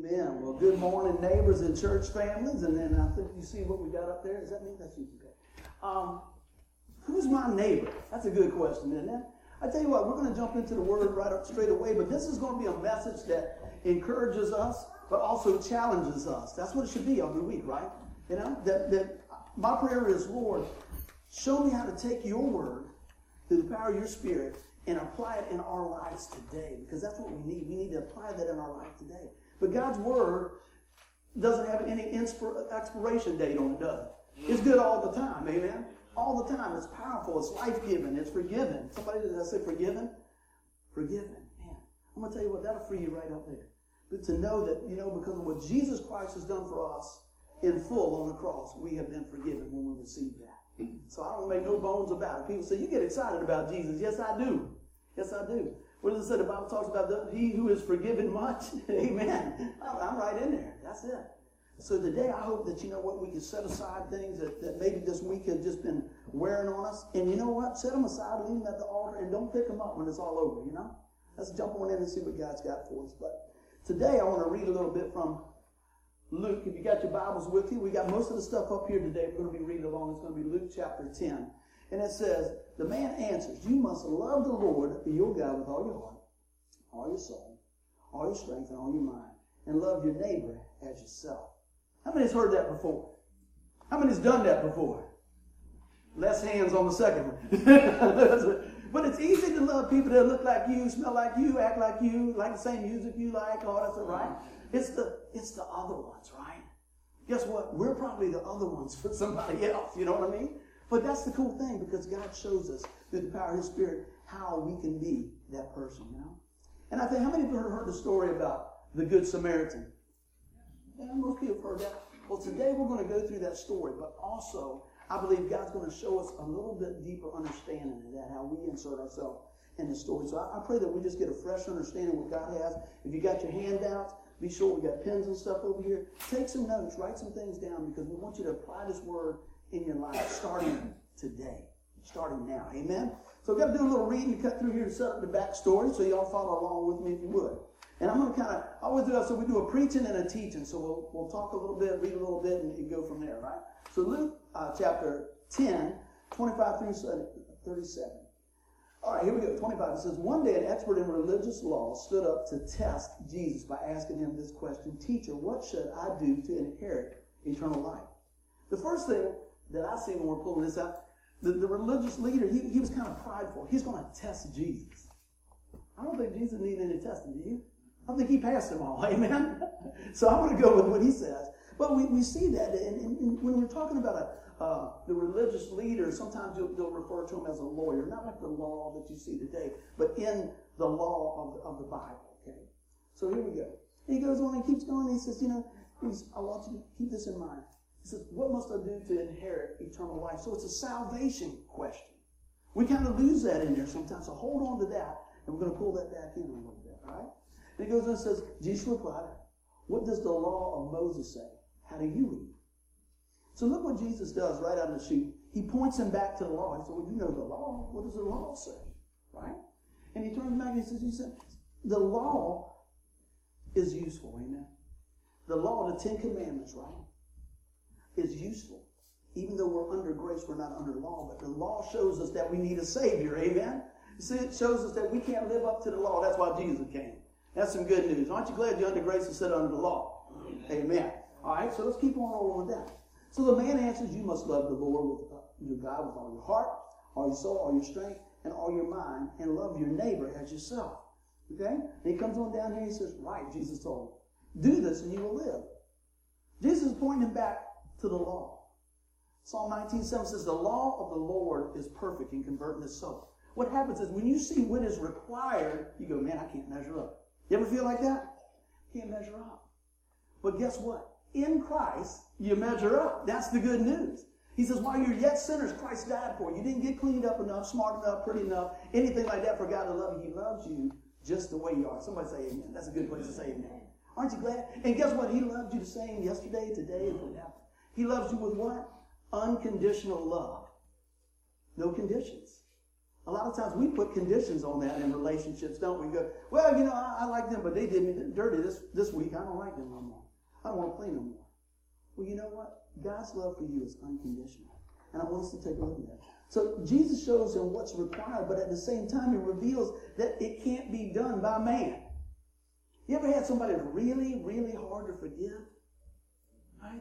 Amen. Well, good morning, neighbors and church families. And then I think you see what we got up there. Does that mean that's you? Okay. Um, who's my neighbor? That's a good question, isn't it? I tell you what, we're going to jump into the word right up straight away, but this is going to be a message that encourages us, but also challenges us. That's what it should be every week, right? You know, that, that my prayer is, Lord, show me how to take your word through the power of your spirit and apply it in our lives today, because that's what we need. We need to apply that in our life today. But God's word doesn't have any expiration date on it, does it? It's good all the time, amen? All the time. It's powerful. It's life giving. It's forgiven. Somebody did I say forgiven? Forgiven. Man, I'm going to tell you what, that'll free you right up there. But to know that, you know, because of what Jesus Christ has done for us in full on the cross, we have been forgiven when we receive that. So I don't make no bones about it. People say, you get excited about Jesus. Yes, I do. Yes, I do. What does it say? The Bible talks about the, he who is forgiven much. Amen. I'm right in there. That's it. So today I hope that you know what we can set aside things that, that maybe this week have just been wearing on us. And you know what? Set them aside, leave them at the altar, and don't pick them up when it's all over, you know? Let's jump on in and see what God's got for us. But today I want to read a little bit from Luke. If you got your Bibles with you, we got most of the stuff up here today. We're going to be reading along. It's going to be Luke chapter 10. And it says, The man answers, You must love the Lord your God with all your heart, all your soul, all your strength, and all your mind, and love your neighbor as yourself. How many has heard that before? How many has done that before? Less hands on the second one. but it's easy to love people that look like you, smell like you, act like you, like the same music you like, all that's right. It's the it's the other ones, right? Guess what? We're probably the other ones for somebody else. You know what I mean? But that's the cool thing because God shows us through the power of His Spirit how we can be that person, you know? And I think, how many of you have heard the story about the Good Samaritan? Yeah, most people have heard that. Well, today we're going to go through that story, but also I believe God's going to show us a little bit deeper understanding of that, how we insert ourselves in the story. So I, I pray that we just get a fresh understanding of what God has. If you got your handouts, be sure we got pens and stuff over here. Take some notes, write some things down because we want you to apply this word in your life starting today, starting now. Amen? So I've got to do a little reading to cut through here to set up the backstory so y'all follow along with me if you would. And I'm going to kind of, I always do that. So we do a preaching and a teaching. So we'll, we'll talk a little bit, read a little bit, and, and go from there, right? So Luke uh, chapter 10, 25 through 37. All right, here we go. 25. It says, One day an expert in religious law stood up to test Jesus by asking him this question Teacher, what should I do to inherit eternal life? The first thing that I see when we're pulling this out, the, the religious leader, he, he was kind of prideful. He's going to test Jesus. I don't think Jesus needed any testing, do you? I think he passed them all. Amen? so I'm going to go with what he says. But we, we see that, and, and, and when we're talking about a, uh, the religious leader, sometimes you'll, they'll refer to him as a lawyer, not like the law that you see today, but in the law of of the Bible. Okay, so here we go. He goes on and keeps going. He says, you know, I want you to keep this in mind. He says, What must I do to inherit eternal life? So it's a salvation question. We kind of lose that in there sometimes. So hold on to that, and we're going to pull that back in a little bit, all right? And he goes on and says, Jesus replied, What does the law of Moses say? How do you read? So look what Jesus does right on the sheet. He points him back to the law. He said, Well, you know the law. What does the law say? Right? And he turns back and he says, he said, The law is useful, amen. The law, the Ten Commandments, right? Is useful. Even though we're under grace, we're not under law, but the law shows us that we need a Savior. Amen? See, it shows us that we can't live up to the law. That's why Jesus came. That's some good news. Aren't you glad you're under grace instead of under the law? Amen. Amen. All right, so let's keep on rolling with that. So the man answers, You must love the Lord with uh, your God with all your heart, all your soul, all your strength, and all your mind, and love your neighbor as yourself. Okay? And he comes on down here and he says, Right, Jesus told him. Do this and you will live. Jesus is pointing him back to the law. Psalm 19, 7 says, The law of the Lord is perfect in converting the soul. What happens is when you see what is required, you go, man, I can't measure up. You ever feel like that? Can't measure up. But guess what? In Christ, you measure up. That's the good news. He says, while you're yet sinners, Christ died for you. You didn't get cleaned up enough, smart enough, pretty enough, anything like that for God to love you. He loves you just the way you are. Somebody say amen. That's a good place to say amen. Aren't you glad? And guess what? He loved you the same yesterday, today, and forever. He loves you with what? Unconditional love. No conditions. A lot of times we put conditions on that in relationships, don't we? Go, well, you know, I, I like them, but they did me dirty this, this week. I don't like them no more. I don't want to play no more. Well, you know what? God's love for you is unconditional. And I want us to take a look at that. So Jesus shows him what's required, but at the same time, he reveals that it can't be done by man. You ever had somebody really, really hard to forgive? Right?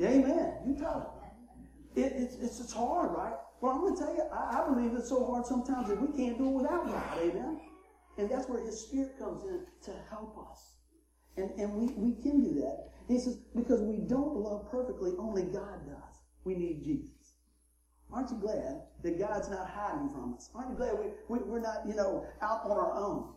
Amen. You tell it. it it's, it's, it's hard, right? Well, I'm going to tell you, I, I, believe it's so hard sometimes that we can't do it without God. Amen. And that's where His Spirit comes in to help us. And, and we, we can do that. He says, because we don't love perfectly, only God does. We need Jesus. Aren't you glad that God's not hiding from us? Aren't you glad we, we, we're not, you know, out on our own?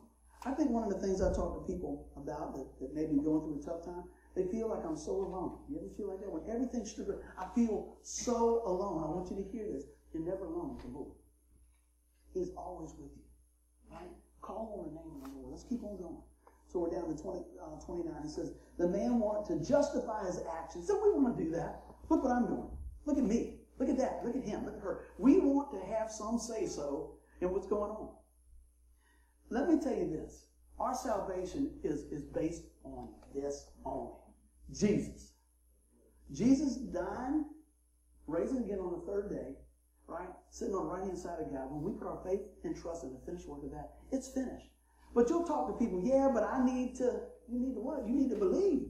I think one of the things I talk to people about that, that may be going through a tough time, they feel like I'm so alone. You ever feel like that? When everything's stripped I feel so alone. I want you to hear this. You're never alone with the Lord. He's always with you. Right? Call on the name of the Lord. Let's keep on going. So we're down to 20, uh, 29. He says, The man wanted to justify his actions. So we want to do that. Look what I'm doing. Look at me. Look at that. Look at him. Look at her. We want to have some say so in what's going on. Let me tell you this. Our salvation is, is based on this only. Jesus. Jesus dying, raising again on the third day, right? Sitting on the right hand side of God. When we put our faith and trust in the finished work of that, it's finished. But you'll talk to people, yeah, but I need to, you need to what? You need to believe.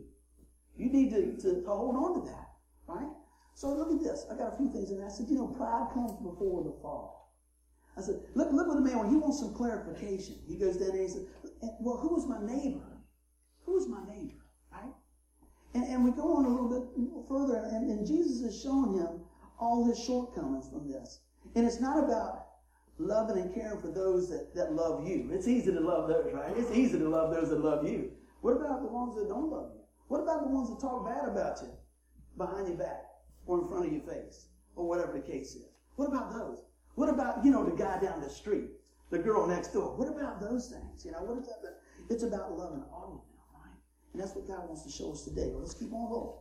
You need to, to, to hold on to that, right? So look at this. I got a few things in. I said, you know, pride comes before the fall. I said, look, look what the man, when he wants some clarification, he goes down there and he says, well, who is my neighbor? Who is my neighbor, right? And, and we go on a little bit further, and, and Jesus is showing him all his shortcomings from this. And it's not about loving and caring for those that, that love you. It's easy to love those, right? It's easy to love those that love you. What about the ones that don't love you? What about the ones that talk bad about you behind your back or in front of your face or whatever the case is? What about those? What about, you know, the guy down the street, the girl next door? What about those things? You know, what is that? It's about loving all of them. Right? And that's what God wants to show us today. Well, let's keep on rolling.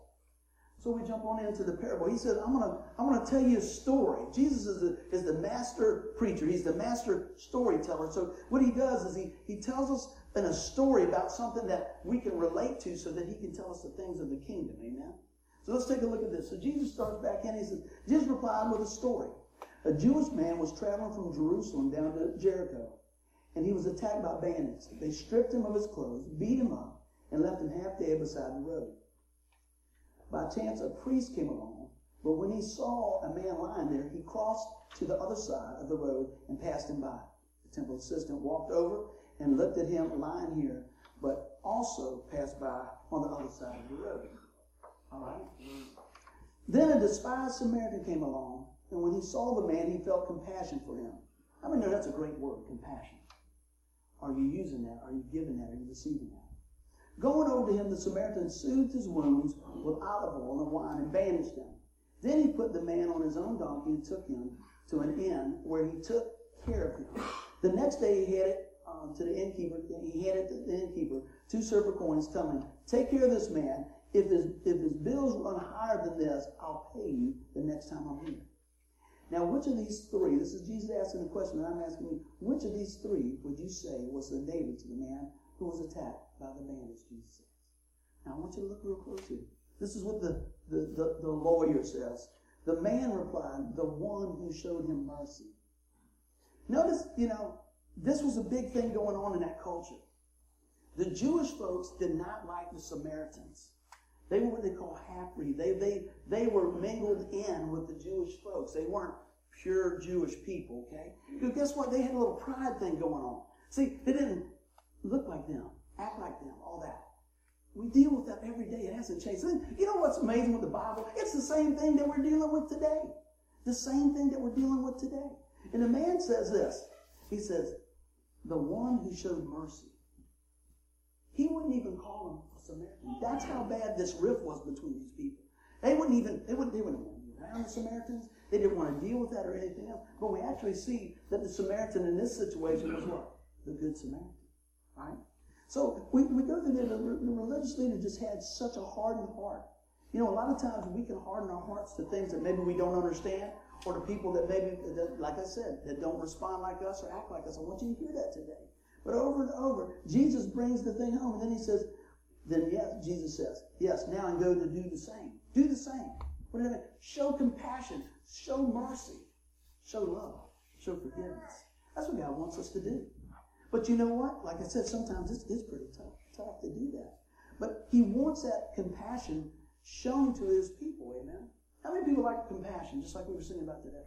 So we jump on into the parable. He said, I'm gonna, I'm gonna tell you a story. Jesus is the, is the master preacher. He's the master storyteller. So what he does is he, he tells us in a story about something that we can relate to so that he can tell us the things of the kingdom. Amen. So let's take a look at this. So Jesus starts back in. He says, Jesus replied with a story. A Jewish man was traveling from Jerusalem down to Jericho, and he was attacked by bandits. They stripped him of his clothes, beat him up, and left him half dead beside the road. By chance, a priest came along, but when he saw a man lying there, he crossed to the other side of the road and passed him by. The temple assistant walked over and looked at him lying here, but also passed by on the other side of the road. All right? Then a despised Samaritan came along, and when he saw the man, he felt compassion for him. I mean, no, that's a great word, compassion. Are you using that? Are you giving that? Are you receiving that? Going over to him, the Samaritan soothed his wounds with olive oil and wine and bandaged them. Then he put the man on his own donkey and took him to an inn where he took care of him. The next day he headed um, to the innkeeper. He handed to the innkeeper two silver coins, telling him, "Take care of this man. If his if his bills run higher than this, I'll pay you the next time I'm here." Now, which of these three? This is Jesus asking the question, and I'm asking you, which of these three would you say was the neighbor to the man who was attacked? by the as Jesus says. Now I want you to look real close here. This is what the, the, the, the lawyer says. The man replied, the one who showed him mercy. Notice, you know, this was a big thing going on in that culture. The Jewish folks did not like the Samaritans. They were what they call half-breed. They, they, they were mingled in with the Jewish folks. They weren't pure Jewish people, okay? Because guess what? They had a little pride thing going on. See, they didn't look like them act like them, all that. We deal with that every day. It hasn't changed. You know what's amazing with the Bible? It's the same thing that we're dealing with today. The same thing that we're dealing with today. And the man says this. He says, the one who showed mercy. He wouldn't even call him That's how bad this rift was between these people. They wouldn't even, they wouldn't, they wouldn't be around the Samaritans. They didn't want to deal with that or anything else. But we actually see that the Samaritan in this situation was what? The Good Samaritan. Right? So we, we go through there, the, the religious leader just had such a hardened heart. You know, a lot of times we can harden our hearts to things that maybe we don't understand, or to people that maybe, that, like I said, that don't respond like us or act like us. I want you to hear that today. But over and over, Jesus brings the thing home, and then he says, then yes, Jesus says, yes, now and go to do the same. Do the same. What does that mean? Show compassion, show mercy, show love, show forgiveness. That's what God wants us to do. But you know what? Like I said, sometimes it's, it's pretty tough, tough to do that. But he wants that compassion shown to his people, amen? How many people like compassion, just like we were singing about today?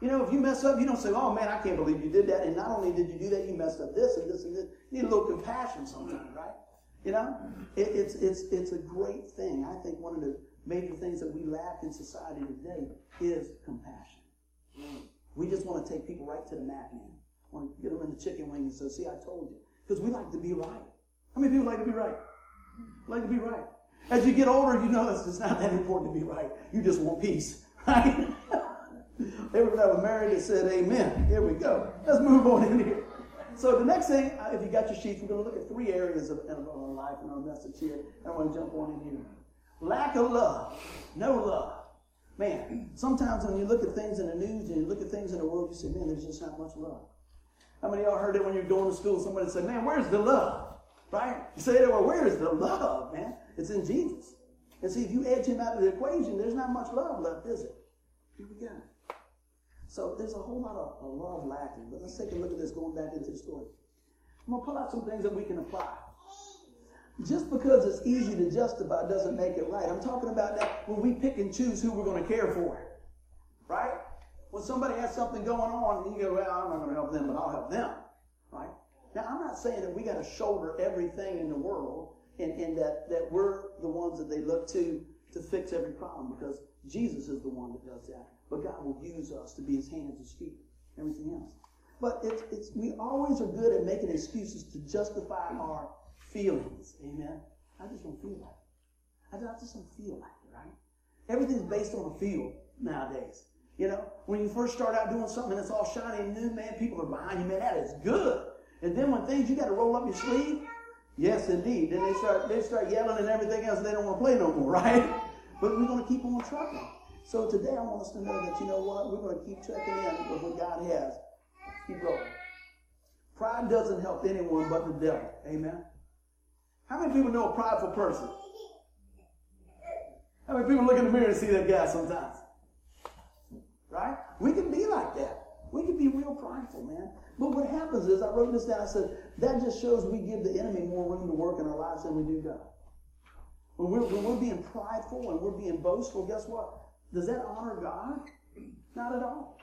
You know, if you mess up, you don't say, oh man, I can't believe you did that. And not only did you do that, you messed up this and this and this. You need a little compassion sometimes, right? You know? It, it's, it's, it's a great thing. I think one of the major things that we lack in society today is compassion. We just want to take people right to the mat, man. Want to get them in the chicken wing and say, see, I told you. Because we like to be right. How many people like to be right? Like to be right. As you get older, you know it's not that important to be right. You just want peace. Right? Everyone that was married that said amen. Here we go. Let's move on in here. So the next thing, if you got your sheets, we're going to look at three areas of, of our life and our message here. I want to jump on in here. Lack of love. No love. Man, sometimes when you look at things in the news and you look at things in the world, you say, man, there's just not much love. How many of y'all heard it when you're going to school? Somebody said, man, where's the love? Right? You say, well, where is the love, man? It's in Jesus. And see, if you edge him out of the equation, there's not much love left, is it? Here we go. So there's a whole lot of, of love lacking. But let's take a look at this going back into the story. I'm going to pull out some things that we can apply. Just because it's easy to justify doesn't make it right. I'm talking about that when we pick and choose who we're going to care for. Right? When somebody has something going on, and you go, well, I'm not going to help them, but I'll help them. Right? Now, I'm not saying that we got to shoulder everything in the world and, and that, that we're the ones that they look to to fix every problem because Jesus is the one that does that. But God will use us to be his hands, his feet, everything else. But it's, it's, we always are good at making excuses to justify our feelings. Amen. I just don't feel like it. I just don't feel like it, right? Everything's based on a feel nowadays. You know, when you first start out doing something and it's all shiny and new, man, people are behind you, man, that is good. And then when things you got to roll up your sleeve, yes, indeed. Then they start they start yelling and everything else, and they don't want to play no more, right? But we're going to keep on trucking. So today I want us to know that you know what we're going to keep checking in with what God has. Keep rolling. Pride doesn't help anyone but the devil. Amen. How many people know a prideful person? How many people look in the mirror and see that guy sometimes? Right? We can be like that. We can be real prideful, man. But what happens is, I wrote this down, I said, that just shows we give the enemy more room to work in our lives than we do God. When we're, when we're being prideful and we're being boastful, guess what? Does that honor God? Not at all.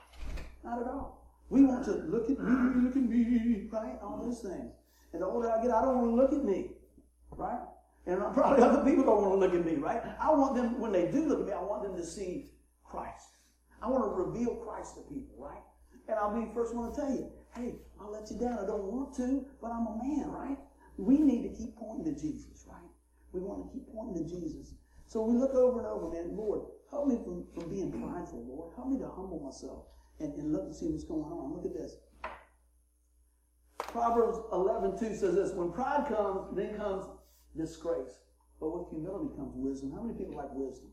Not at all. We want to look at me, look at me, right? All those things. And the older I get, I don't want to look at me, right? And probably other people don't want to look at me, right? I want them, when they do look at me, I want them to see Christ. I want to reveal Christ to people, right? And I'll be the first one to tell you, hey, I'll let you down. I don't want to, but I'm a man, right? We need to keep pointing to Jesus, right? We want to keep pointing to Jesus. So we look over and over, man, Lord, help me from, from being prideful, Lord. Help me to humble myself and, and look and see what's going on. Look at this. Proverbs 11, 2 says this, when pride comes, then comes disgrace. But with humility comes wisdom. How many people like wisdom?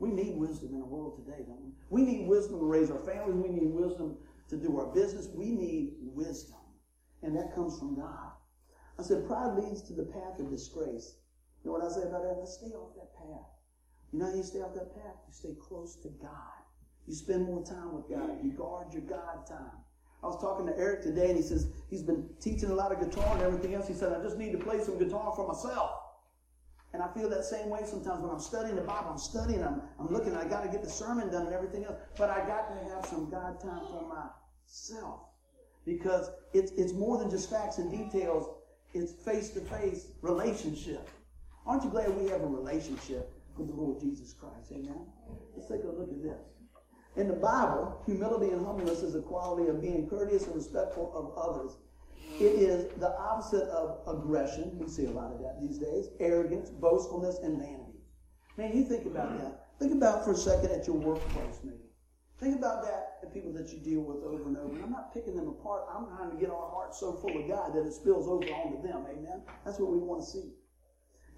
We need wisdom in the world today, don't we? We need wisdom to raise our families. We need wisdom to do our business. We need wisdom. And that comes from God. I said, pride leads to the path of disgrace. You know what I say about that? Let's stay off that path. You know how you stay off that path? You stay close to God. You spend more time with God. You guard your God time. I was talking to Eric today, and he says he's been teaching a lot of guitar and everything else. He said, I just need to play some guitar for myself. And I feel that same way sometimes when I'm studying the Bible. I'm studying, I'm, I'm looking, I got to get the sermon done and everything else. But I got to have some God time for myself. Because it's, it's more than just facts and details, it's face to face relationship. Aren't you glad we have a relationship with the Lord Jesus Christ? Amen? Let's take a look at this. In the Bible, humility and humbleness is a quality of being courteous and respectful of others. It is the opposite of aggression. We see a lot of that these days. Arrogance, boastfulness, and vanity. Man, you think about that. Think about for a second at your workplace, maybe. Think about that at people that you deal with over and over. And I'm not picking them apart. I'm trying to get our hearts so full of God that it spills over onto them. Amen? That's what we want to see.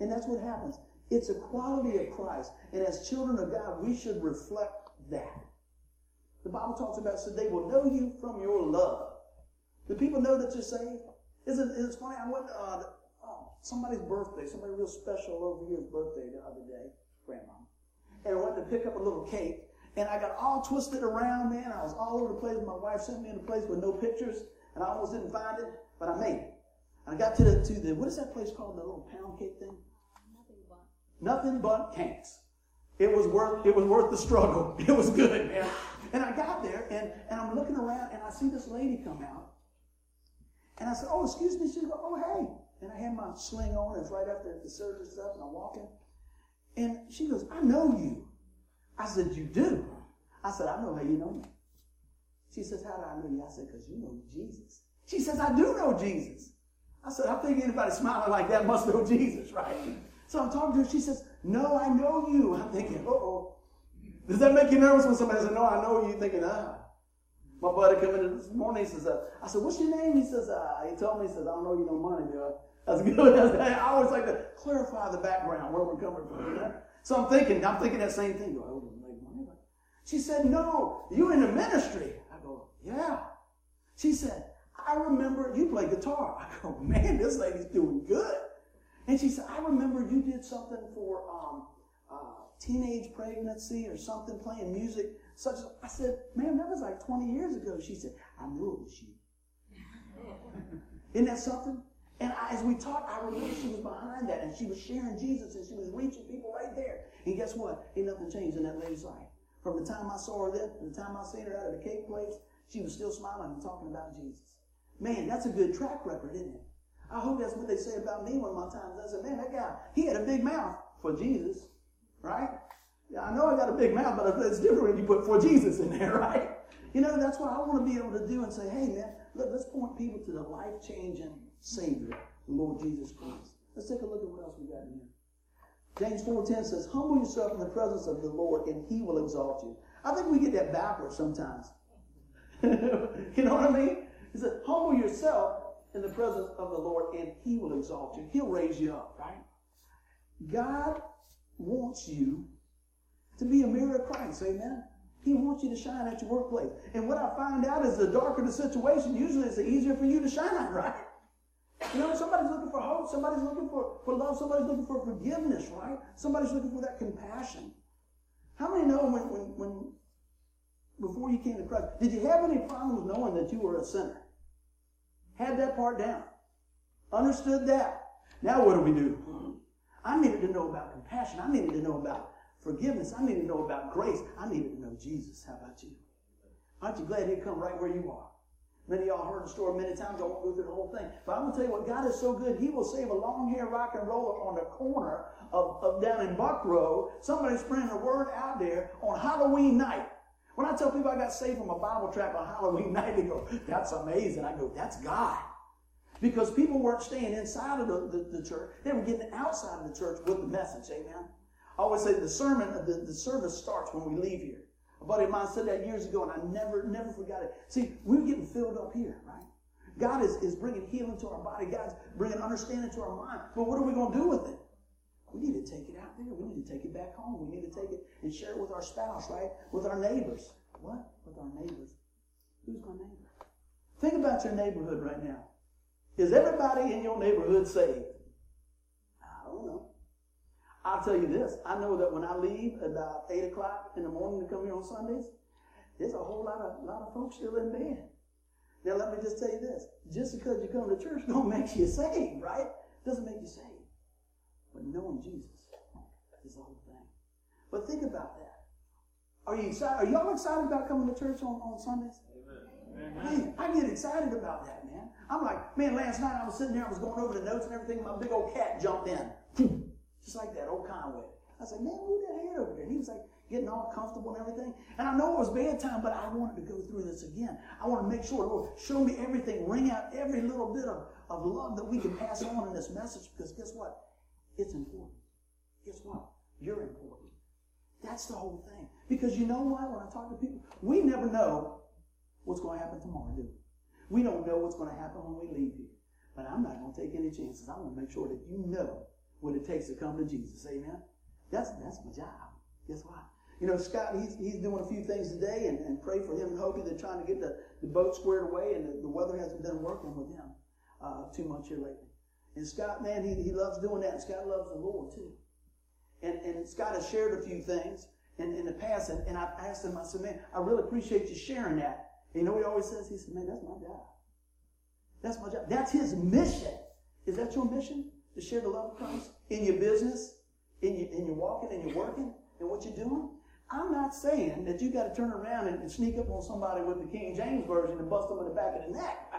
And that's what happens. It's a quality of Christ. And as children of God, we should reflect that. The Bible talks about so they will know you from your love. Do people know that you're saved? Isn't it's funny? I went uh, oh, somebody's birthday, somebody real special over here's birthday the other day, grandma, and I went to pick up a little cake, and I got all twisted around, man. I was all over the place. My wife sent me in a place with no pictures, and I almost didn't find it, but I made it. And I got to the to the what is that place called? The little pound cake thing. Nothing but. Nothing but cakes. It was worth it was worth the struggle. It was good, man. And I got there and, and I'm looking around and I see this lady come out. And I said, Oh, excuse me. She goes, Oh, hey. And I had my sling on. It's right after the surgery stuff, and I'm walking. And she goes, I know you. I said, You do? I said, I know how you know me. She says, How do I know you? I said, Because you know Jesus. She says, I do know Jesus. I said, I think anybody smiling like that must know Jesus, right? So I'm talking to her. She says, No, I know you. I'm thinking, uh oh. Does that make you nervous when somebody says, No, I know you? Thinking, ah. My buddy come in this morning. He says, uh, I said, What's your name? He says, uh, He told me, He says, I don't know you no money, dude. That's good. I always like to clarify the background, where we're coming from. You know? So I'm thinking, I'm thinking that same thing. Do I them money? She said, No, you in the ministry. I go, Yeah. She said, I remember you play guitar. I go, man, this lady's doing good. And she said, I remember you did something for um, uh, teenage pregnancy or something, playing music. Such. I said, man, that was like 20 years ago. She said, I knew it was you. Isn't that something? And I, as we talked, I remember she was behind that and she was sharing Jesus and she was reaching people right there. And guess what? Ain't nothing changed in that lady's life. From the time I saw her then, the time I seen her out of the cake place, she was still smiling and talking about Jesus. Man, that's a good track record, isn't it? I hope that's what they say about me one of my times. I said, man, that guy, he had a big mouth for Jesus, right? Yeah, I know I got a big mouth, but it's different when you put for Jesus in there, right? You know, that's what I want to be able to do and say, hey, man, look, let, us point people to the life changing Savior, the Lord Jesus Christ. Let's take a look at what else we got in here. James 4.10 says, Humble yourself in the presence of the Lord, and he will exalt you. I think we get that backwards sometimes. you know what I mean? He said, Humble yourself in the presence of the Lord, and he will exalt you. He'll raise you up, right? God wants you to be a mirror of Christ, amen? He wants you to shine at your workplace. And what I find out is the darker the situation, usually it's easier for you to shine, right? You know, somebody's looking for hope, somebody's looking for, for love, somebody's looking for forgiveness, right? Somebody's looking for that compassion. How many know when, when, when before you came to Christ, did you have any problems knowing that you were a sinner? Had that part down. Understood that. Now what do we do? I needed to know about compassion. I needed to know about forgiveness. I needed to know about grace. I needed to know Jesus. How about you? Aren't you glad he'd come right where you are? Many of y'all heard the story many times. I won't go through the whole thing. But I'm going to tell you what, God is so good. He will save a long hair rock and roller on the corner of, of down in Buck Road. Somebody spreading the word out there on Halloween night. When I tell people I got saved from a Bible tract on Halloween night, they go, that's amazing. I go, that's God. Because people weren't staying inside of the, the, the, church. They were getting outside of the church with the message. Amen. I always say the sermon, the, the service starts when we leave here. A buddy of mine said that years ago, and I never, never forgot it. See, we're getting filled up here, right? God is, is bringing healing to our body. God's bringing understanding to our mind. But what are we going to do with it? We need to take it out there. We need to take it back home. We need to take it and share it with our spouse, right? With our neighbors. What? With our neighbors. Who's my neighbor? Think about your neighborhood right now. Is everybody in your neighborhood saved? I don't know. I'll tell you this. I know that when I leave about 8 o'clock in the morning to come here on Sundays, there's a whole lot of, lot of folks still in bed. Now, let me just tell you this. Just because you come to church don't make you saved, right? Doesn't make you saved. But knowing Jesus is the whole thing. But think about that. Are you excited? Are y'all excited about coming to church on, on Sundays? Amen. Hey, I get excited about that, man. I'm like, man, last night I was sitting there, I was going over the notes and everything, and my big old cat jumped in. Just like that, old Conway. I said, man, move that head over there. And he was like getting all comfortable and everything. And I know it was bedtime, but I wanted to go through this again. I want to make sure, Lord, show me everything, wring out every little bit of, of love that we can pass on in this message, because guess what? It's important. Guess what? You're important. That's the whole thing. Because you know what? When I talk to people, we never know what's going to happen tomorrow, do we? We don't know what's going to happen when we leave here. But I'm not going to take any chances. I want to make sure that you know what it takes to come to Jesus. Amen? That's, that's my job. Guess what? You know, Scott, he's, he's doing a few things today and, and pray for him and Hopi. They're trying to get the, the boat squared away and the, the weather hasn't been working with him uh, too much here lately. And Scott, man, he, he loves doing that. And Scott loves the Lord too. And, and Scott has shared a few things in, in the past. And, and I've asked him, I said, man, I really appreciate you sharing that. You know he always says? He said, man, that's my job. That's my job. That's his mission. Is that your mission? To share the love of Christ in your business, in your, in your walking, and your working, and what you're doing? I'm not saying that you got to turn around and, and, sneak up on somebody with the King James Version and bust them in the back of the neck.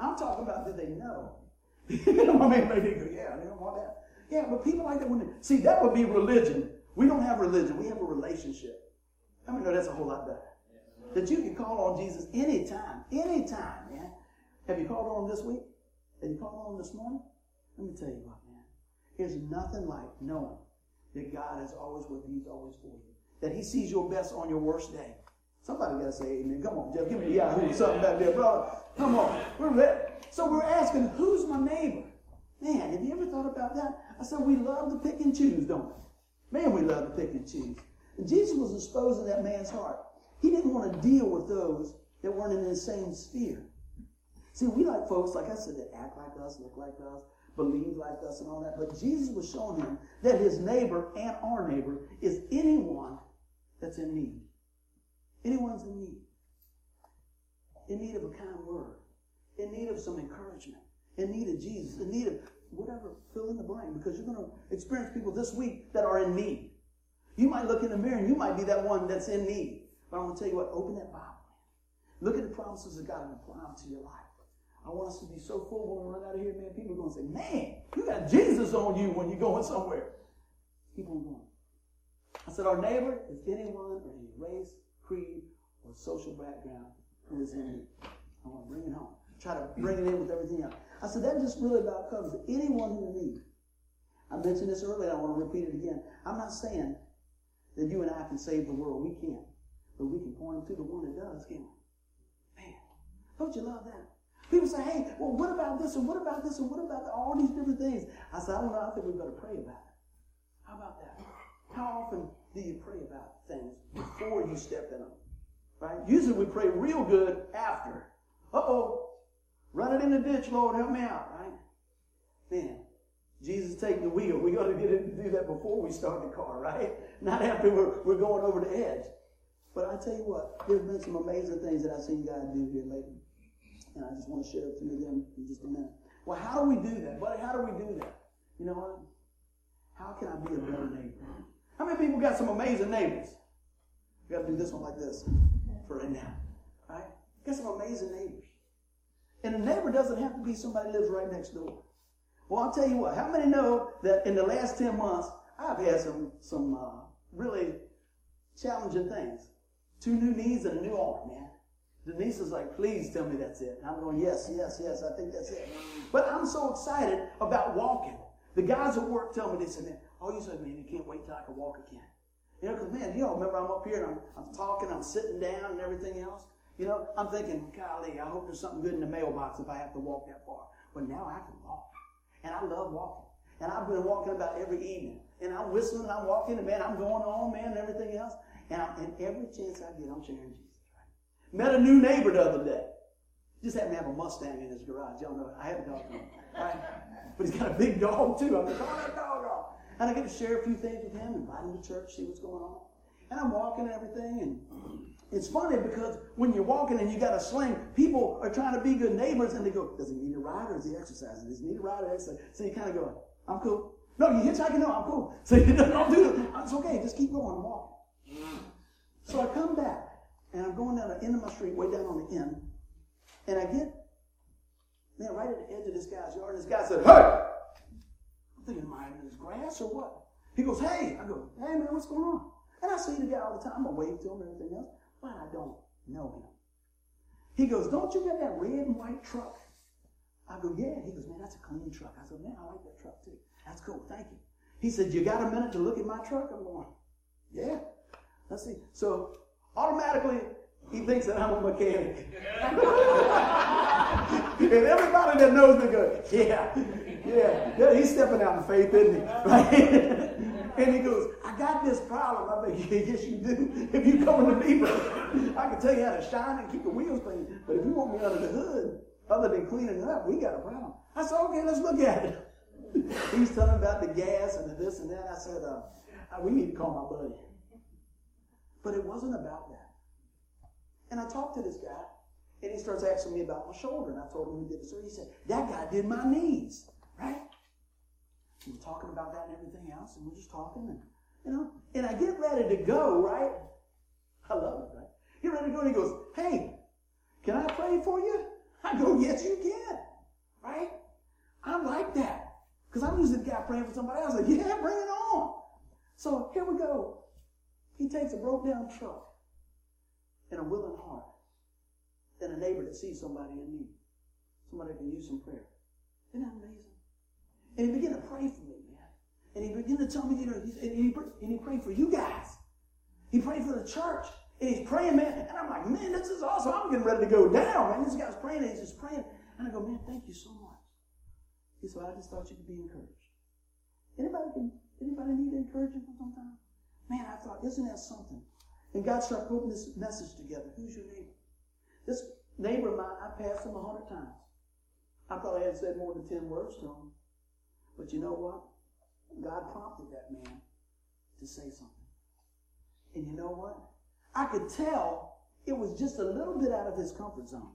I, am talking about do they know? I mean, maybe go, yeah, they don't want that. Yeah, but people like that they, see that would be religion. We don't have religion. We have a relationship. I mean, no, that's a whole lot better. That you can call on Jesus anytime, anytime, man. Have you called on him this week? Have you called on him this morning? Let me tell you what, man. There's nothing like knowing that God is always with you. He's always for you that he sees your best on your worst day. Somebody got to say amen. Come on, Jeff. Give me the yahoo something back there, brother. Come on. We're ready. So we're asking, who's my neighbor? Man, have you ever thought about that? I said, we love to pick and choose, don't we? Man, we love to pick and choose. And Jesus was exposing that man's heart. He didn't want to deal with those that weren't in the same sphere. See, we like folks, like I said, that act like us, look like us, believe like us, and all that. But Jesus was showing him that his neighbor and our neighbor is anyone that's in need. Anyone's in need. In need of a kind word. In need of some encouragement. In need of Jesus. In need of whatever, fill in the blank. Because you're going to experience people this week that are in need. You might look in the mirror and you might be that one that's in need. But I want to tell you what, open that Bible. Look at the promises of God and apply them to your life. I want us to be so full when we run out of here, man. People are going to say, man, you got Jesus on you when you're going somewhere. Keep on going. I said, our neighbor is anyone of any race, creed, or social background who is in need. I want to bring it home. Try to bring it in with everything else. I said, that just really about covers anyone who needs. I mentioned this earlier. I want to repeat it again. I'm not saying that you and I can save the world. We can't. But we can point them to the one that does, can't we? Man, don't you love that? People say, hey, well, what about this and what about this and what about all these different things? I said, I don't know. I think we better pray about it. How about that? How often do you pray about things before you step in them? Right? Usually we pray real good after. Uh-oh. Run it in the ditch, Lord, help me out, right? Man, Jesus taking the wheel. We got to get to do that before we start the car, right? Not after we're, we're going over the edge. But I tell you what, there's been some amazing things that I've seen God do here lately. And I just want to share a few of them in just a minute. Well, how do we do that? Buddy, how do we do that? You know what? How can I be a better neighbor? How many people got some amazing neighbors? We got to do this one like this for right now. Right? Got some amazing neighbors. And a neighbor doesn't have to be somebody lives right next door. Well, I'll tell you what. How many know that in the last 10 months, I've had some, some uh, really challenging things. Two new knees and a new arm, man. Denise is like, please tell me that's it. And I'm going, yes, yes, yes, I think that's it. But I'm so excited about walking. The guys at work tell me, they said, man, oh, you said, man, you can't wait till I can walk again. You know, because, man, you all remember I'm up here and I'm, I'm talking, I'm sitting down and everything else. You know, I'm thinking, golly, I hope there's something good in the mailbox if I have to walk that far. But now I can walk. And I love walking. And I've been walking about every evening. And I'm whistling and I'm walking and, man, I'm going on, man, and everything else. And, I, and every chance I get, I'm sharing Jesus. Met a new neighbor the other day. Just happened to have a Mustang in his garage. Y'all know I have a dog. Right? But he's got a big dog too. I'm like, oh, that dog off. And I get to share a few things with him, invite him to church, see what's going on. And I'm walking and everything, and it's funny because when you're walking and you got a sling, people are trying to be good neighbors, and they go, "Does he need a ride or is he exercising? Does he need a ride or exercise?" So you kind of go, "I'm cool." No, you hitchhiking? No, I'm cool. So you don't do it. It's okay. Just keep going. I'm walking. So I come back, and I'm going down the end of my street, way down on the end, and I get, man, right at the edge of this guy's yard, and this guy said, "Hey!" I'm thinking, am I in his grass or what? He goes, hey. I go, hey, man, what's going on? And I see the guy all the time. I wave to him and everything else, but I don't know him. He goes, don't you got that red and white truck? I go, yeah. He goes, man, that's a clean truck. I said, man, I like that truck too. That's cool. Thank you. He said, you got a minute to look at my truck? I'm going, yeah. Let's see. So automatically, he thinks that I'm a mechanic. and everybody that knows me goes, yeah, yeah, yeah, he's stepping out in faith, isn't he? Right? And he goes, I got this problem. I think, yes, you do. If you come to me, I can tell you how to shine and keep the wheels clean. But if you want me under the hood, other than cleaning it up, we got a problem. I said, okay, let's look at it. He's telling about the gas and the this and that. I said, uh, we need to call my buddy. But it wasn't about that. And I talked to this guy, and he starts asking me about my shoulder. And I told him he did surgery. He said, That guy did my knees, right? And we're talking about that and everything else, and we're just talking, and you know, and I get ready to go, right? I love it, right? Get ready to go, and he goes, Hey, can I pray for you? I go, Yes, you can, right? I like that. Because I'm usually the guy praying for somebody else. Like, yeah, bring it on. So here we go. He takes a broke down truck and a willing heart and a neighbor that sees somebody in need. Somebody that can use some prayer. Isn't that amazing? And he began to pray for me, man. And he began to tell me, you know, and he, and he prayed for you guys. He prayed for the church. And he's praying, man. And I'm like, man, this is awesome. I'm getting ready to go down, man. This guy's praying and he's just praying. And I go, man, thank you so much. He said, I just thought you could be encouraged. Anybody can, anybody need encouragement from sometimes? Man, I thought, isn't that something? And God started putting this message together. Who's your neighbor? This neighbor of mine, I passed him a hundred times. I probably hadn't said more than ten words to him. But you know what? God prompted that man to say something. And you know what? I could tell it was just a little bit out of his comfort zone.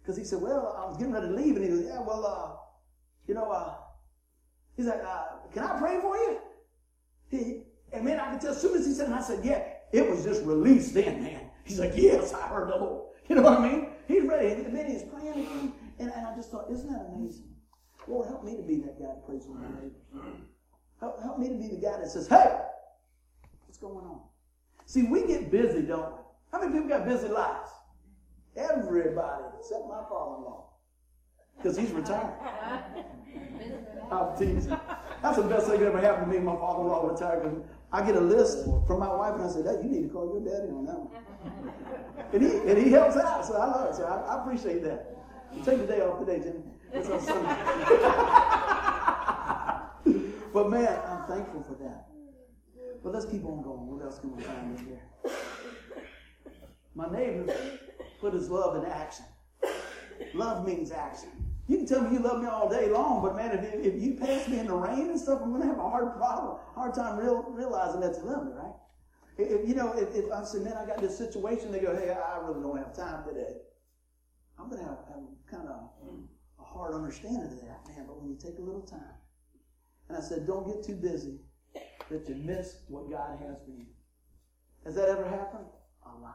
Because he said, Well, I was getting ready to leave. And he goes, Yeah, well, uh, you know, uh, he's like, uh, Can I pray for you? He, and man, I could tell as soon as he said, and I said, Yeah, it was just released then, man. He's like, Yes, I heard the Lord. You know what I mean? He's ready. And then he's praying again. And, and I just thought, Isn't that amazing? Lord, help me to be that guy that prays for my neighbors. Help, help me to be the guy that says, Hey, what's going on? See, we get busy, don't we? How many people got busy lives? Everybody, except my father in law. Because he's retired. I'm teasing. That's the best thing that ever happened to me. My father in law retired. Because I get a list from my wife, and I said, hey, you need to call your daddy on that one. and, he, and he helps out, so I love it. So I, I appreciate that. Take the day off today, Jimmy. It's on Sunday. but man, I'm thankful for that. But let's keep on going. What else can we find in here? My neighbor put his love in action. Love means action. You can tell me you love me all day long, but man, if, if you pass me in the rain and stuff, I'm going to have a hard problem, hard time real, realizing that you love me, right? If, you know, if, if I say, man, I got this situation, they go, hey, I really don't have time today. I'm going to have, have kind of a hard understanding of that, man. But when you take a little time, and I said, don't get too busy that you miss what God has for you. Has that ever happened? A lot.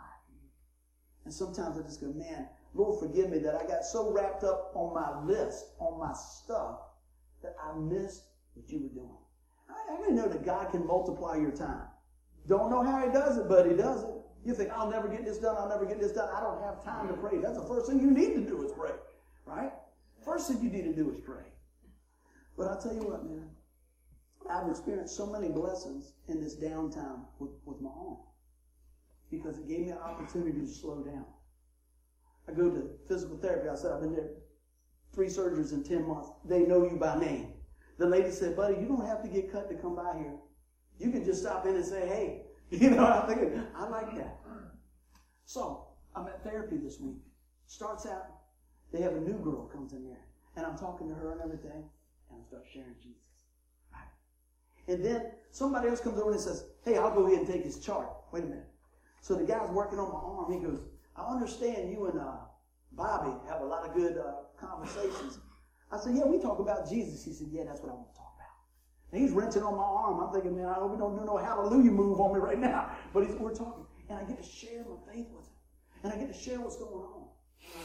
And sometimes I just go, man, Lord, forgive me that I got so wrapped up on my list, on my stuff, that I missed what you were doing. I, I didn't know that God can multiply your time. Don't know how He does it, but He does it. You think, I'll never get this done, I'll never get this done. I don't have time to pray. That's the first thing you need to do is pray, right? First thing you need to do is pray. But I'll tell you what, man, I've experienced so many blessings in this downtime with, with my arm because it gave me an opportunity to slow down. I go to physical therapy. I said, I've been there three surgeries in 10 months. They know you by name. The lady said, buddy, you don't have to get cut to come by here. You can just stop in and say, hey. You know, I'm thinking, I like that. So, I'm at therapy this week. Starts out, they have a new girl comes in there. And I'm talking to her and everything. And I start sharing Jesus. Right? And then somebody else comes over and says, hey, I'll go ahead and take his chart. Wait a minute. So the guy's working on my arm. He goes, I understand you and uh, Bobby have a lot of good uh, conversations. I said, yeah, we talk about Jesus. He said, yeah, that's what I want to talk about. And he's wrenching on my arm. I'm thinking, man, I hope he don't do no hallelujah move on me right now. But we're talking. And I get to share my faith with him. And I get to share what's going on.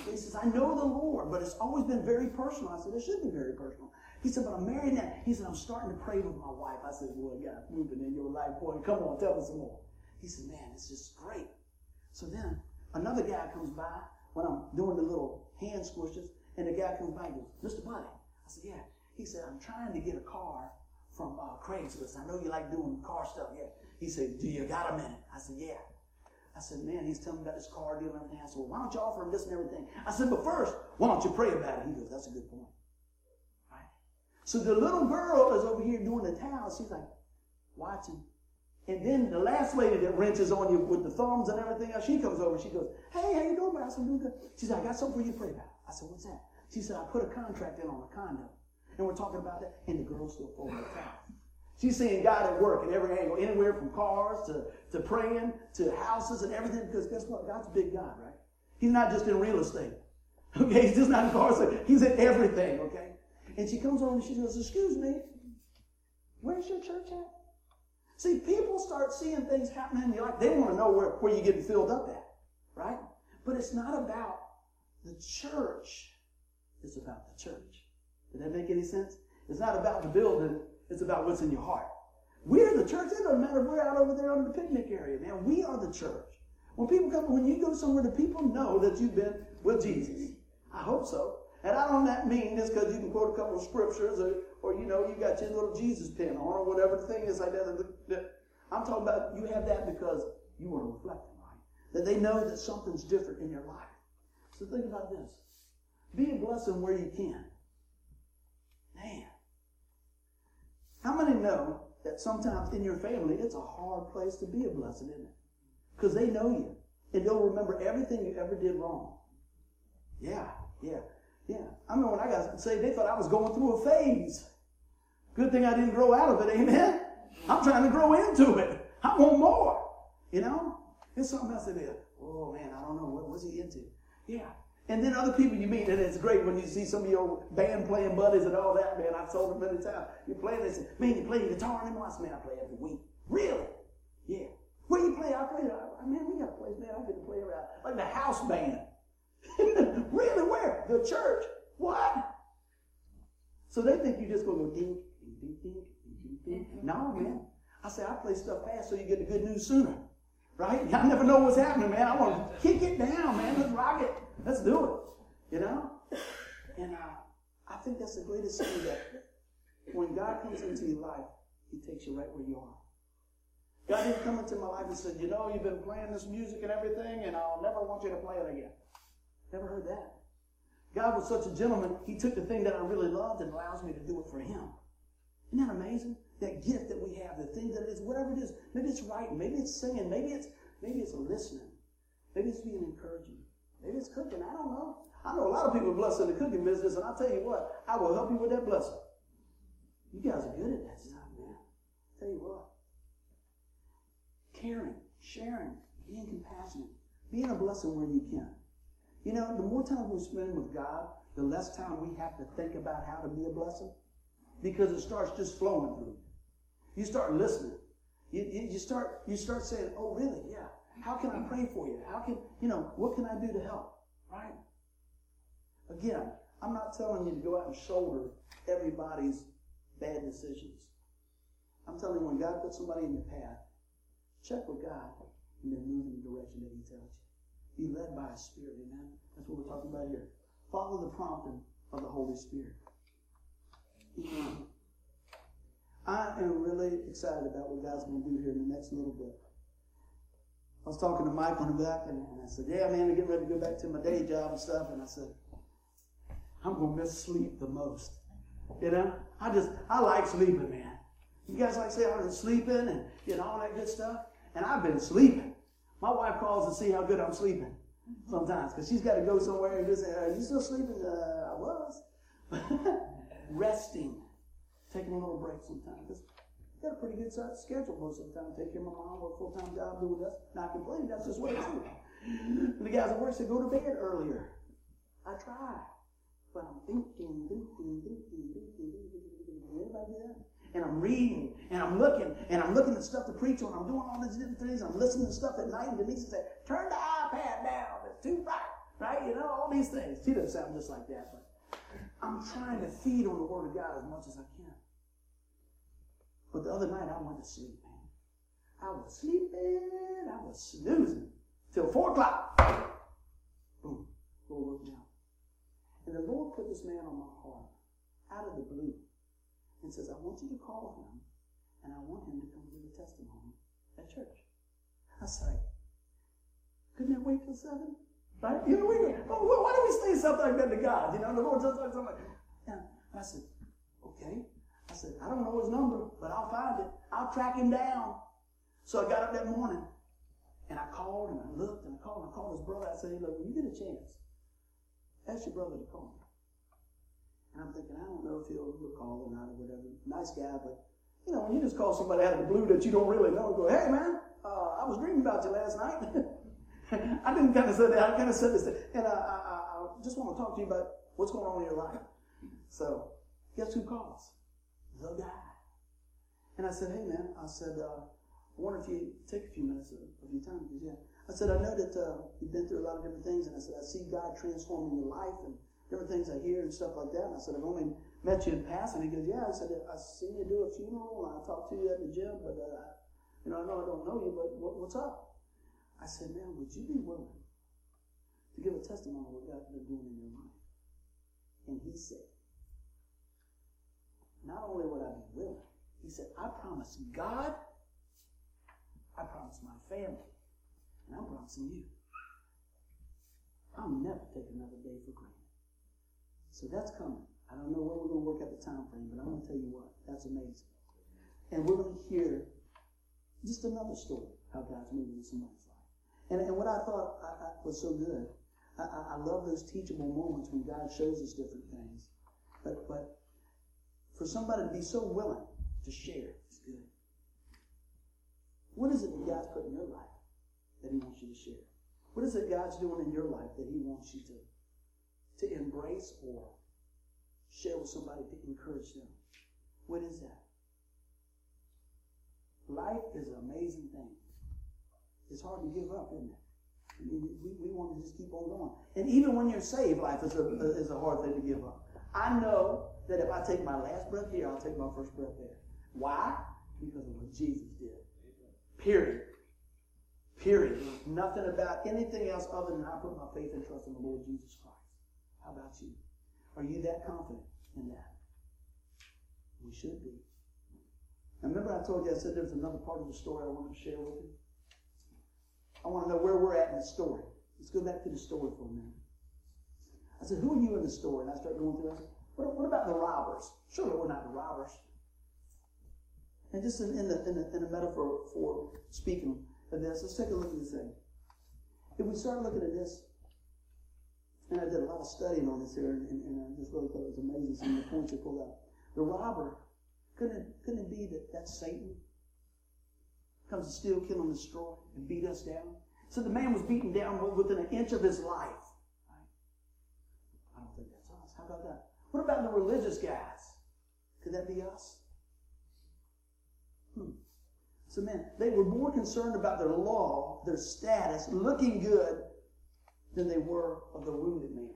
He says, I know the Lord, but it's always been very personal. I said, it should be very personal. He said, but I'm married now. He said, I'm starting to pray with my wife. I said, boy, God, moving in your life, boy. Come on, tell me some more. He said, man, it's just great. So then another guy comes by when I'm doing the little hand squishes, and the guy comes by and goes, Mr. Buddy. I said, yeah. He said, I'm trying to get a car from uh, Craigslist. I know you like doing car stuff. Yeah. He said, do you got a minute? I said, yeah. I said, man, he's telling me about this car deal and everything. I said, well, why don't you offer him this and everything? I said, but first, why don't you pray about it? He goes, that's a good point. Right? So the little girl is over here doing the towel. She's like, watching. And then the last lady that wrenches on you with the thumbs and everything else, she comes over. She goes, "Hey, how you doing, man?" I said, good." She said, "I got something for you to pray about." I said, "What's that?" She said, "I put a contract in on a condo, and we're talking about that." And the girl's still folding her towel. She's seeing God at work at every angle, anywhere from cars to, to praying to houses and everything. Because guess what? God's a big God, right? He's not just in real estate. Okay, he's just not in cars. He's in everything. Okay, and she comes over and she goes, "Excuse me, where's your church at?" See, people start seeing things happening in your life. They want to know where, where you're getting filled up at, right? But it's not about the church. It's about the church. Did that make any sense? It's not about the building. It's about what's in your heart. We're the church. It doesn't matter if we're out over there on the picnic area, man. We are the church. When people come, when you go somewhere, the people know that you've been with Jesus. I hope so. And I don't mean this because you can quote a couple of scriptures or, or, you know, you got your little Jesus pin on or whatever the thing is like that. I'm talking about you have that because you want to reflect reflecting, right? That they know that something's different in your life. So think about this. Be a blessing where you can. Man. How many know that sometimes in your family it's a hard place to be a blessing, isn't it? Because they know you. And they'll remember everything you ever did wrong. Yeah, yeah. Yeah. I mean, when I got saved, they thought I was going through a phase. Good thing I didn't grow out of it, amen? I'm trying to grow into it. I want more. You know? There's something else in there. Oh man, I don't know. What was he into? Yeah. And then other people you meet, and it's great when you see some of your band playing buddies and all that, man. I've told them many times. You play they say, man, you play guitar anymore? I said, man, I play every week. Really? Yeah. Where you play? I play. I, man, we got a place, man. I get to play around. Like the house band. really? Where? The church. What? So they think you're just gonna go ding, ding, ding, ding, ding, ding. No, man. I say I play stuff fast so you get the good news sooner. Right? I never know what's happening, man. I want to kick it down, man. Let's rock it. Let's do it. You know? And uh, I think that's the greatest thing that when God comes into your life, He takes you right where you are. God didn't come into my life and said, You know, you've been playing this music and everything, and I'll never want you to play it again. Never heard that. God was such a gentleman, He took the thing that I really loved and allows me to do it for Him. Isn't that amazing? That gift that we have, the thing that it is, whatever it is. Maybe it's writing, maybe it's singing, maybe it's maybe it's listening, maybe it's being encouraging, maybe it's cooking. I don't know. I know a lot of people blessed in the cooking business, and I'll tell you what, I will help you with that blessing. You guys are good at that stuff, man. I'll tell you what. Caring, sharing, being compassionate, being a blessing where you can. You know, the more time we spend with God, the less time we have to think about how to be a blessing because it starts just flowing through. You start listening. You, you, you, start you start saying, "Oh, really? Yeah. How can I pray for you? How can you know? What can I do to help?" Right? Again, I'm not telling you to go out and shoulder everybody's bad decisions. I'm telling you, when God puts somebody in your path, check with God and then move in the direction that He tells you. Be led by a Spirit, amen? That's what we're talking about here. Follow the prompting of the Holy Spirit. I am really excited about what God's going to do here in the next little bit. I was talking to Mike on the back, and, and I said, Yeah, man, I'm getting ready to go back to my day job and stuff. And I said, I'm going to miss sleep the most. You know? I just, I like sleeping, man. You guys like say I was sleeping and you know all that good stuff? And I've been sleeping. My wife calls to see how good I'm sleeping sometimes because she's got to go somewhere and just say, Are you still sleeping? Uh, I was. Resting. Taking a little break sometimes. Because got a pretty good schedule most of the time. Take care of my mom, work full time job, do with us. Not complaining, that's just what I do. the guys at work say, Go to bed earlier. I try. But I'm thinking, thinking, thinking, thinking, thinking, do that? and I'm reading and I'm looking and I'm looking at stuff to preach on. I'm doing all these different things. I'm listening to stuff at night. And Denise said, turn the iPad down. It's too bright. Right? You know, all these things. She doesn't sound just like that, but I'm trying to feed on the Word of God as much as I can. But the other night I went to sleep, man. I was sleeping. I was snoozing till four o'clock. Boom. Lord woke me And the Lord put this man on my heart out of the blue and says, I want you to call him and I want him to come give a testimony at church. I say, couldn't that wait till seven? Right? You know, we, why don't we say something like that to God? You know, the Lord something like that. And I said, okay. I said, I don't know his number, but I'll find it. I'll track him down. So I got up that morning and I called and I looked and I called and I called his brother. I said, hey, look, when you get a chance, ask your brother to call me. And I'm thinking, I don't know if he'll recall or not or whatever. Nice guy, but you know, when you just call somebody out of the blue that you don't really know and go, hey man, uh, I was dreaming about you last night. I didn't kind of say that. I kind of said this. And I, I, I just want to talk to you about what's going on in your life. So, guess who calls? The guy. And I said, hey man, I said, uh, I wonder if you take a few minutes of, your time. Because, yeah. I said, I know that uh, you've been through a lot of different things. And I said, I see God transforming your life and different things I hear and stuff like that. And I said, I've only met you in passing. And he goes, yeah. I said, I've seen you do a funeral and I talked to you at the gym, but, uh, you know, I know I don't know you, but what, what's up? I said, man, would you be willing to give a testimony of what God's been doing in your life? And he said, not only would I be willing, he said, I promise God, I promise my family, and I'm promising you, I'll never take another day for granted. So that's coming. I don't know when we're going to work out the time frame, but I'm going to tell you what, that's amazing. And we're going to hear just another story how God's moving in somebody's. And, and what I thought I, I, was so good, I, I, love those teachable moments when God shows us different things. But, but for somebody to be so willing to share is good. What is it that God's put in your life that He wants you to share? What is it God's doing in your life that He wants you to, to embrace or share with somebody to encourage them? What is that? Life is an amazing thing. It's hard to give up, isn't it? I mean, we, we want to just keep on going. And even when you're saved, life is a, is a hard thing to give up. I know that if I take my last breath here, I'll take my first breath there. Why? Because of what Jesus did. Period. Period. Nothing about anything else other than I put my faith and trust in the Lord Jesus Christ. How about you? Are you that confident in that? We should be. Now remember I told you I said there's another part of the story I wanted to share with you? I want to know where we're at in the story. Let's go back to the story for a minute. I said, who are you in the story? And I start going through. I said, what, what about the robbers? Surely we're not the robbers. And just in, in, the, in, the, in the metaphor for speaking of this, let's take a look at this thing. If we start looking at this, and I did a lot of studying on this here, and, and I just really thought it was amazing some of the points you pulled out. The robber, couldn't it, couldn't it be that that's Satan? Comes to steal, kill, and destroy, and beat us down. So the man was beaten down within an inch of his life. I don't think that's us. How about that? What about the religious guys? Could that be us? Hmm. So, man, they were more concerned about their law, their status, looking good, than they were of the wounded man.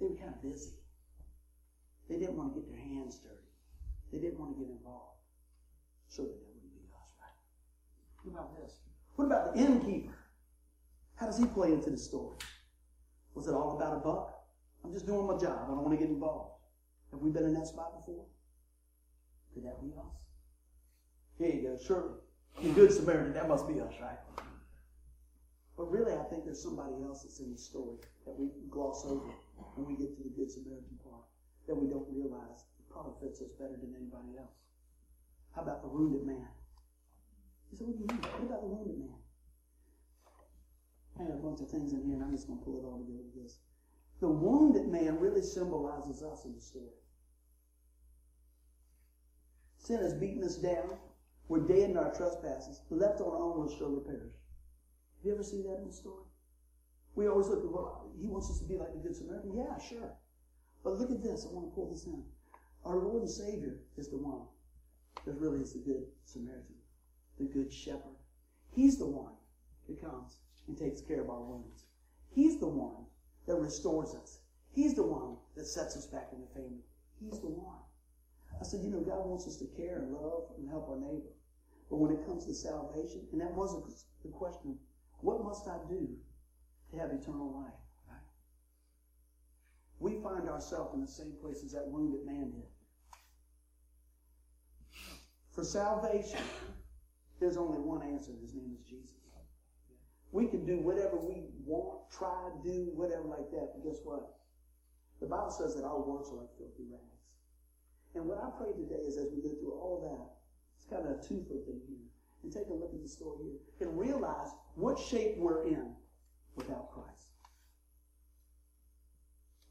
They were kind of busy. They didn't want to get their hands dirty. They didn't want to get involved. Be us, right? What about this? What about the innkeeper? How does he play into the story? Was it all about a buck? I'm just doing my job. I don't want to get involved. Have we been in that spot before? Could that be us? Here you go. Sure. The Good Samaritan, that must be us, right? But really, I think there's somebody else that's in the story that we gloss over when we get to the Good Samaritan part that we don't realize it probably fits us better than anybody else. How about the wounded man? You said, what do you mean? What about the wounded man? I have a bunch of things in here, and I'm just going to pull it all together this. The wounded man really symbolizes us in the story. Sin has beaten us down. We're dead in our trespasses. Left on our own, we'll surely perish. Have you ever seen that in the story? We always look at, well, he wants us to be like the Good Samaritan. Yeah, sure. But look at this. I want to pull this in. Our Lord and Savior is the one that really is the Good Samaritan, the Good Shepherd. He's the one that comes and takes care of our wounds. He's the one that restores us. He's the one that sets us back in the family. He's the one. I said, you know, God wants us to care and love and help our neighbor. But when it comes to salvation, and that wasn't the question, what must I do to have eternal life? We find ourselves in the same place as that wounded man did. For salvation, there's only one answer. And his name is Jesus. We can do whatever we want, try, do, whatever like that. But guess what? The Bible says that our works are like filthy rags. And what I pray today is as we go through all that, it's kind of a twofer thing here. And take a look at the story here and realize what shape we're in without Christ.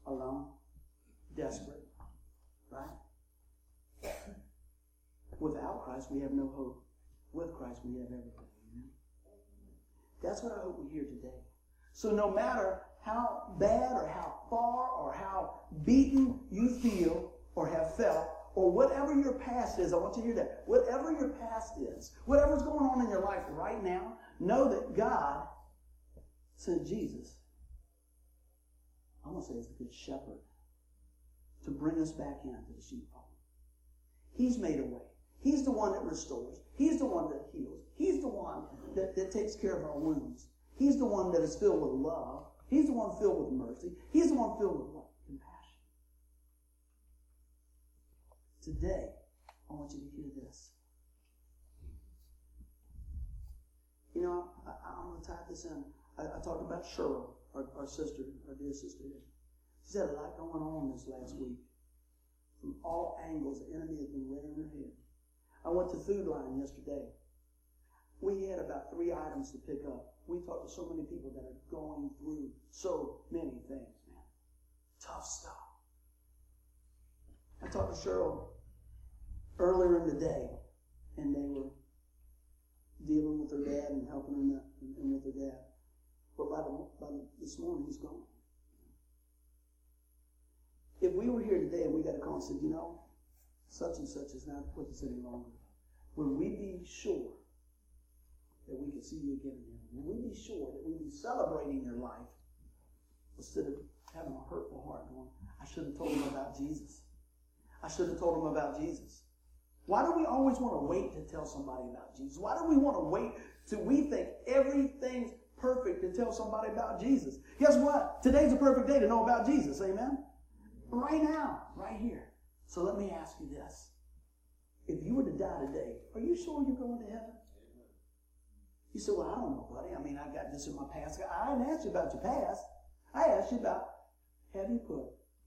Alone, desperate, right? Without Christ, we have no hope. With Christ, we have everything. Amen? That's what I hope we hear today. So no matter how bad or how far or how beaten you feel or have felt, or whatever your past is, I want you to hear that. Whatever your past is, whatever's going on in your life right now, know that God sent Jesus. I'm going to say it's the good shepherd to bring us back into the sheepfold. He's made a way. He's the one that restores. He's the one that heals. He's the one that, that takes care of our wounds. He's the one that is filled with love. He's the one filled with mercy. He's the one filled with what? Compassion. Today, I want you to hear this. You know, I, am going to tie this in. I, I talked about Cheryl, our, our sister, our dear sister. She's had a lot going on this last week. From all angles, the enemy has been rearing her head. I went to Food Lion yesterday. We had about three items to pick up. We talked to so many people that are going through so many things, man. Tough stuff. I talked to Cheryl earlier in the day, and they were dealing with her dad and helping and with her dad. But by, the, by the, this morning, he's gone. If we were here today and we got a call and said, you know, such and such is not with us any longer, will we be sure that we can see you again in heaven? Will we be sure that we'll be celebrating your life instead of having a hurtful heart going, I should have told him about Jesus. I should have told him about Jesus. Why do we always want to wait to tell somebody about Jesus? Why do we want to wait till we think everything's perfect to tell somebody about Jesus? Guess what? Today's a perfect day to know about Jesus. Amen? Right now, right here. So let me ask you this. If you were to die today, are you sure you're going to heaven? You say, well, I don't know, buddy. I mean, I've got this in my past. I didn't ask you about your past. I asked you about have you put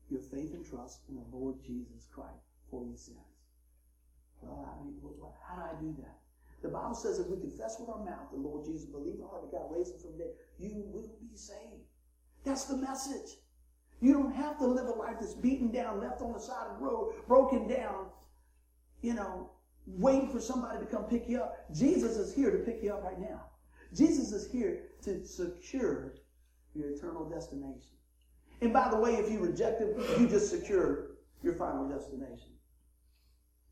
your faith and trust in the Lord Jesus Christ for your sins? Well, I mean, how do I do that? The Bible says if we confess with our mouth the Lord Jesus, believe in our heart that God raised him from the dead, you will be saved. That's the message. You don't have to live a life that's beaten down, left on the side of the road, broken down, you know, waiting for somebody to come pick you up. Jesus is here to pick you up right now. Jesus is here to secure your eternal destination. And by the way, if you reject him, you just secure your final destination.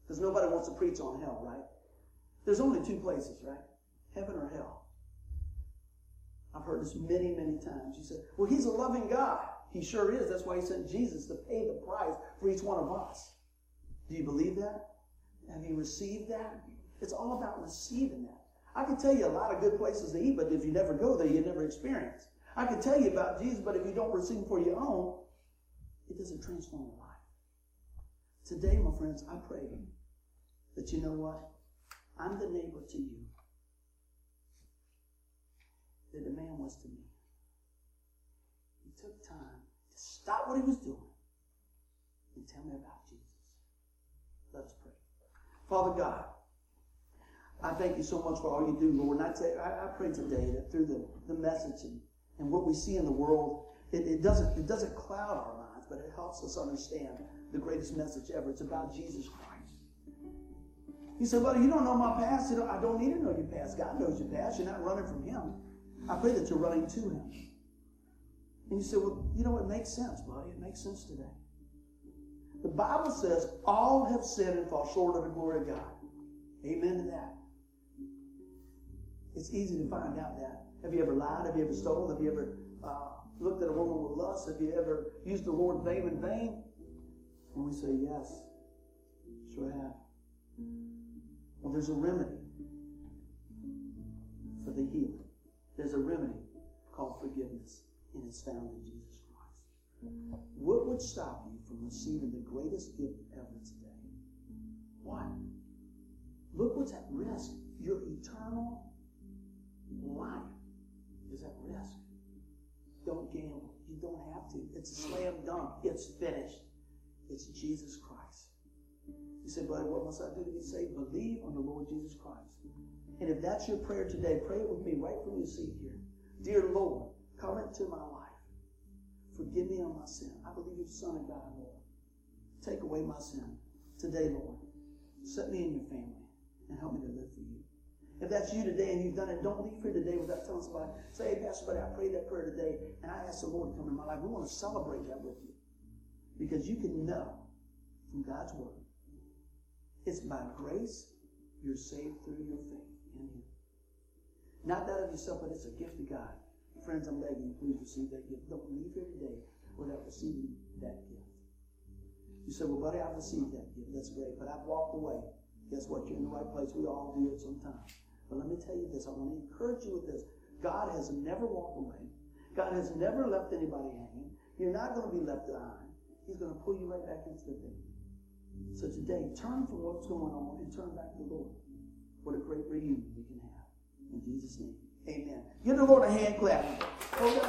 Because nobody wants to preach on hell, right? There's only two places, right? Heaven or hell. I've heard this many, many times. You said, well, he's a loving God. He sure is. That's why he sent Jesus to pay the price for each one of us. Do you believe that? Have you received that? It's all about receiving that. I can tell you a lot of good places to eat, but if you never go there, you never experience. I can tell you about Jesus, but if you don't receive for your own, it doesn't transform your life. Today, my friends, I pray that you know what? I'm the neighbor to you that the man was to me. He took time to stop what he was doing and tell me about Jesus. Let us pray. Father God, I thank you so much for all you do, Lord. And I, tell, I, I pray today that through the, the message and, and what we see in the world, it, it, doesn't, it doesn't cloud our minds, but it helps us understand the greatest message ever. It's about Jesus Christ. You say, well, you don't know my past. I don't need to know your past. God knows your past. You're not running from Him. I pray that you're running to Him. And you say, well, you know, it makes sense, buddy. It makes sense today. The Bible says all have sinned and fall short of the glory of God. Amen to that. It's easy to find out that. Have you ever lied? Have you ever stolen? Have you ever uh, looked at a woman with lust? Have you ever used the Lord's name in vain? And we say, yes, sure have. Well, there's a remedy for the healing. There's a remedy called forgiveness, and it's found in Jesus Christ. What would stop you from receiving the greatest gift ever today? What? Look what's at risk. Your eternal life is at risk. Don't gamble. You don't have to. It's a slam dunk. It's finished. It's Jesus Christ. You say, buddy, what must I do to be saved? Believe on the Lord Jesus Christ. And if that's your prayer today, pray it with me right from your seat here. Dear Lord, come into my life. Forgive me of my sin. I believe you're the Son of God, Lord. Take away my sin. Today, Lord, set me in your family and help me to live for you. If that's you today and you've done it, don't leave here today without telling somebody, say, hey, Pastor Buddy, I prayed that prayer today and I asked the Lord to come in my life. We want to celebrate that with you. Because you can know from God's Word. It's by grace you're saved through your faith in Him. Not that of yourself, but it's a gift of God. Friends, I'm begging you, please receive that gift. Don't leave here today without receiving that gift. You say, well, buddy, I've received that gift. That's great. But I've walked away. Guess what? You're in the right place. We all do it sometimes. But let me tell you this. I want to encourage you with this. God has never walked away. God has never left anybody hanging. You're not going to be left behind. He's going to pull you right back into the thing. So today, turn from what's going on and turn back to the Lord. What a great reunion we can have. In Jesus' name. Amen. Give the Lord a hand clap. Oh?